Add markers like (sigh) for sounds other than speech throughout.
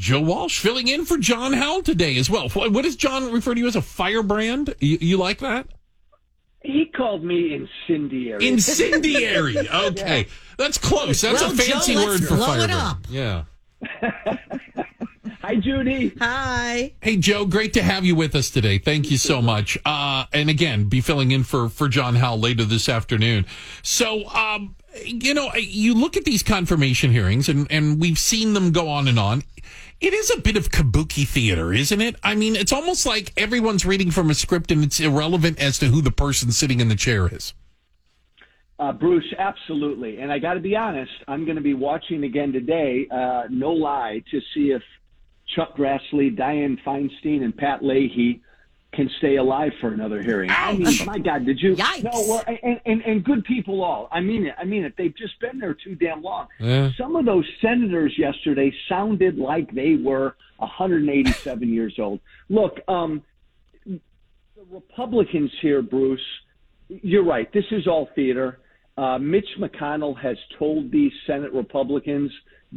Joe Walsh filling in for John Howell today as well. What does John refer to you as a firebrand? You, you like that? He called me incendiary. Incendiary. (laughs) Okay, yeah. that's close. That's well, a fancy Joe, word for firebrand. Yeah. (laughs) Hi, Judy. Hi. Hey, Joe. Great to have you with us today. Thank you so much. Uh, and again, be filling in for for John Howell later this afternoon. So, um, you know, you look at these confirmation hearings, and and we've seen them go on and on. It is a bit of kabuki theater, isn't it? I mean, it's almost like everyone's reading from a script, and it's irrelevant as to who the person sitting in the chair is. Uh, Bruce, absolutely. And I got to be honest, I'm going to be watching again today, uh, no lie, to see if Chuck Grassley, Dianne Feinstein, and Pat Leahy can stay alive for another hearing. Ouch. I mean, my God, did you? Yikes. No, well, and, and, and good people all. I mean it. I mean it. They've just been there too damn long. Yeah. Some of those senators yesterday sounded like they were 187 years old. Look, um, the Republicans here, Bruce, you're right. This is all theater. Uh, Mitch McConnell has told these Senate Republicans,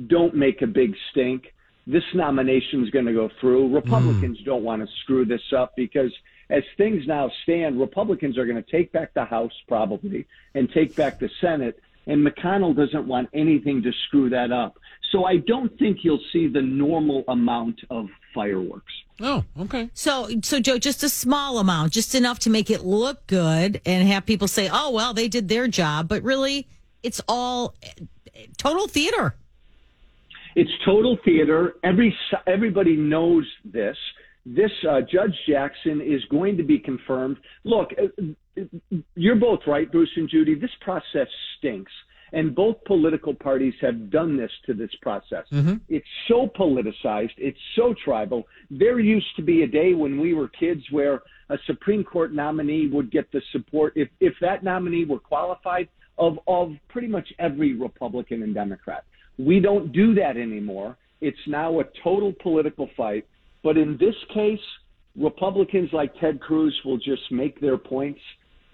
don't make a big stink this nomination is going to go through. Republicans mm. don't want to screw this up because as things now stand, Republicans are going to take back the House probably and take back the Senate. And McConnell doesn't want anything to screw that up. So I don't think you'll see the normal amount of fireworks. Oh, okay. So, so Joe, just a small amount, just enough to make it look good and have people say, "Oh, well, they did their job," but really, it's all total theater. It's total theater. Every everybody knows this. This uh, Judge Jackson is going to be confirmed. Look, uh, you're both right, Bruce and Judy. This process stinks. And both political parties have done this to this process. Mm-hmm. It's so politicized. It's so tribal. There used to be a day when we were kids where a Supreme Court nominee would get the support, if, if that nominee were qualified, of, of pretty much every Republican and Democrat. We don't do that anymore. It's now a total political fight. But in this case, Republicans like Ted Cruz will just make their points,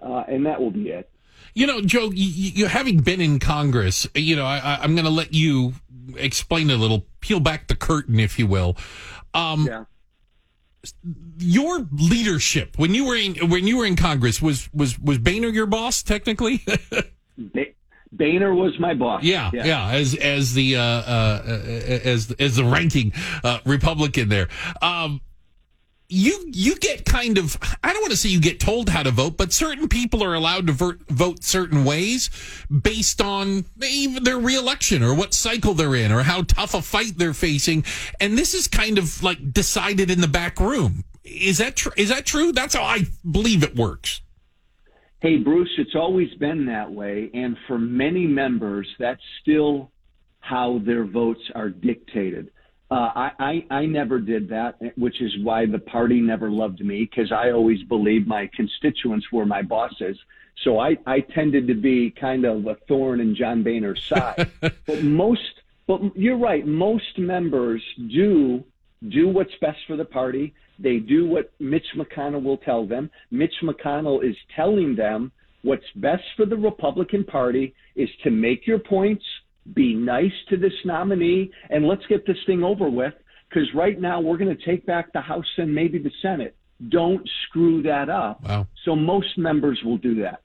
uh, and that will be it. You know, Joe, you, you having been in Congress, you know, I, am going to let you explain a little, peel back the curtain, if you will. Um, yeah. Your leadership when you were in when you were in Congress was was was Boehner your boss technically? (laughs) Boehner was my boss. Yeah, yeah, yeah as as the uh, uh, as as the ranking uh, Republican there. Um, you you get kind of I don't want to say you get told how to vote, but certain people are allowed to vote, vote certain ways based on even their reelection or what cycle they're in or how tough a fight they're facing, and this is kind of like decided in the back room. Is that tr- is that true? That's how I believe it works. Hey, Bruce, it's always been that way. And for many members, that's still how their votes are dictated. Uh, I, I, I never did that, which is why the party never loved me because I always believed my constituents were my bosses. So I, I tended to be kind of a thorn in John Boehner's side. (laughs) but most, but you're right. Most members do do what's best for the party. They do what Mitch McConnell will tell them. Mitch McConnell is telling them what's best for the Republican Party is to make your points, be nice to this nominee, and let's get this thing over with. Because right now we're going to take back the House and maybe the Senate. Don't screw that up. Wow. So most members will do that.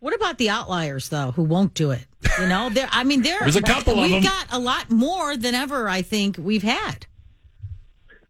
What about the outliers though, who won't do it? You know, there. I mean, there. There's a couple we've of them. got a lot more than ever. I think we've had.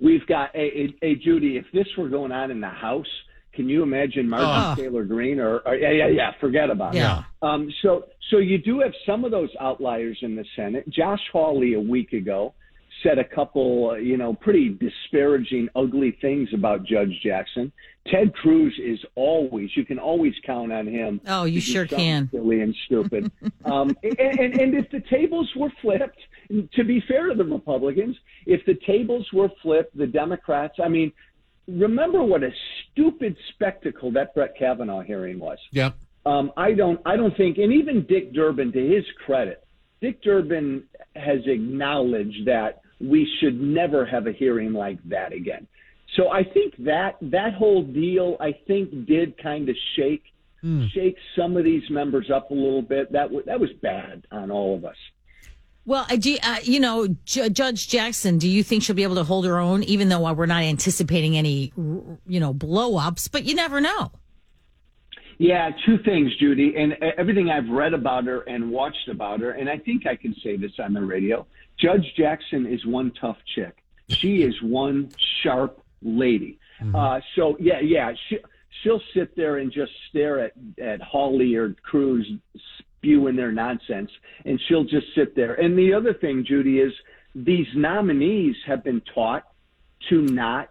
We've got a, a, a Judy. If this were going on in the House, can you imagine Marjorie oh. Taylor Greene or, or, yeah yeah yeah forget about yeah. it. Um, so so you do have some of those outliers in the Senate. Josh Hawley a week ago said a couple you know pretty disparaging, ugly things about Judge Jackson. Ted Cruz is always you can always count on him. Oh, you sure can. Silly and stupid. (laughs) um, and, and, and if the tables were flipped, to be fair to the Republicans, if the tables were flipped, the Democrats, I mean, remember what a stupid spectacle that Brett Kavanaugh hearing was. Yeah. Um, I don't, I don't think, and even Dick Durbin, to his credit, Dick Durbin has acknowledged that we should never have a hearing like that again. So I think that that whole deal, I think, did kind of shake mm. shake some of these members up a little bit. That w- that was bad on all of us. Well, I do, uh, you know, J- Judge Jackson, do you think she'll be able to hold her own, even though we're not anticipating any, you know, blow ups, but you never know. Yeah, two things, Judy, and everything I've read about her and watched about her, and I think I can say this on the radio. Judge Jackson is one tough chick. She is one sharp lady. Mm-hmm. Uh, so yeah, yeah, she, she'll sit there and just stare at at Hawley or Cruz spewing their nonsense, and she'll just sit there. And the other thing, Judy, is these nominees have been taught to not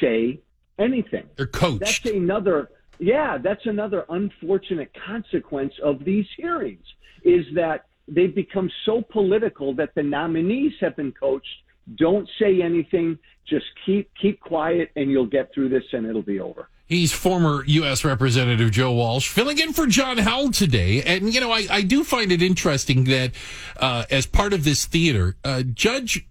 say anything. They're coached. That's another. Yeah, that's another unfortunate consequence of these hearings is that they've become so political that the nominees have been coached. Don't say anything. Just keep keep quiet, and you'll get through this, and it'll be over. He's former U.S. Representative Joe Walsh filling in for John Howell today. And, you know, I, I do find it interesting that uh, as part of this theater, uh, Judge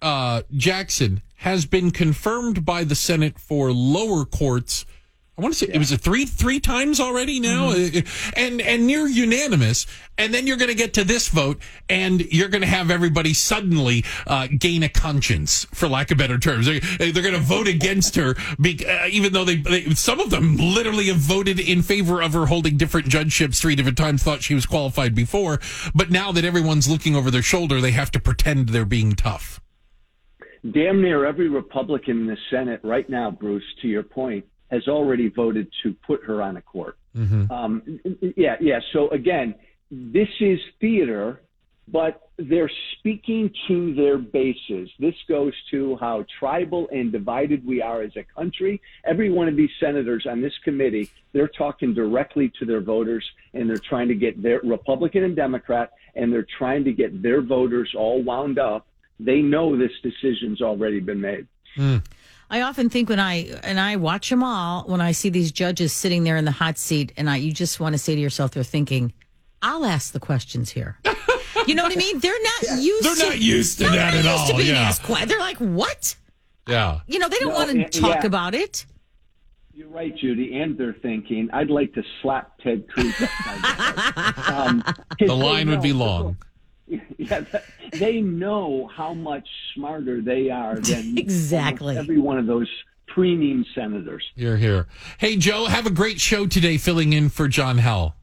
uh, Jackson has been confirmed by the Senate for lower courts I want to say yeah. it was a three three times already now, mm-hmm. and and near unanimous. And then you're going to get to this vote, and you're going to have everybody suddenly uh, gain a conscience, for lack of better terms. They, are going to vote against her, be, uh, even though they, they, some of them literally have voted in favor of her holding different judgeships three different times, thought she was qualified before, but now that everyone's looking over their shoulder, they have to pretend they're being tough. Damn near every Republican in the Senate right now, Bruce, to your point, has already voted to put her on a court. Mm-hmm. Um, yeah, yeah. So again, this is theater, but they're speaking to their bases. This goes to how tribal and divided we are as a country. Every one of these senators on this committee, they're talking directly to their voters and they're trying to get their Republican and Democrat and they're trying to get their voters all wound up. They know this decision's already been made. Mm. I often think when I and I watch them all, when I see these judges sitting there in the hot seat, and I you just want to say to yourself, they're thinking, "I'll ask the questions here." (laughs) you know what I mean? They're not yeah. used. They're to, not used to that at all. yeah. Asked, they're like, "What?" Yeah. You know, they don't no, want to talk yeah. about it. You're right, Judy, and they're thinking, "I'd like to slap Ted Cruz." (laughs) um, the line would be long. (laughs) Yeah, they know how much smarter they are than (laughs) exactly every one of those premium senators. You're here. Hey, Joe, have a great show today filling in for John Howell.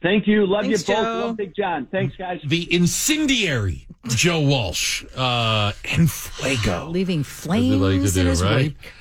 Thank you. Love Thanks, you both. Joe. Love Big John. Thanks, guys. The incendiary Joe Walsh uh, and Fuego. Leaving flames like do, in his right? wake.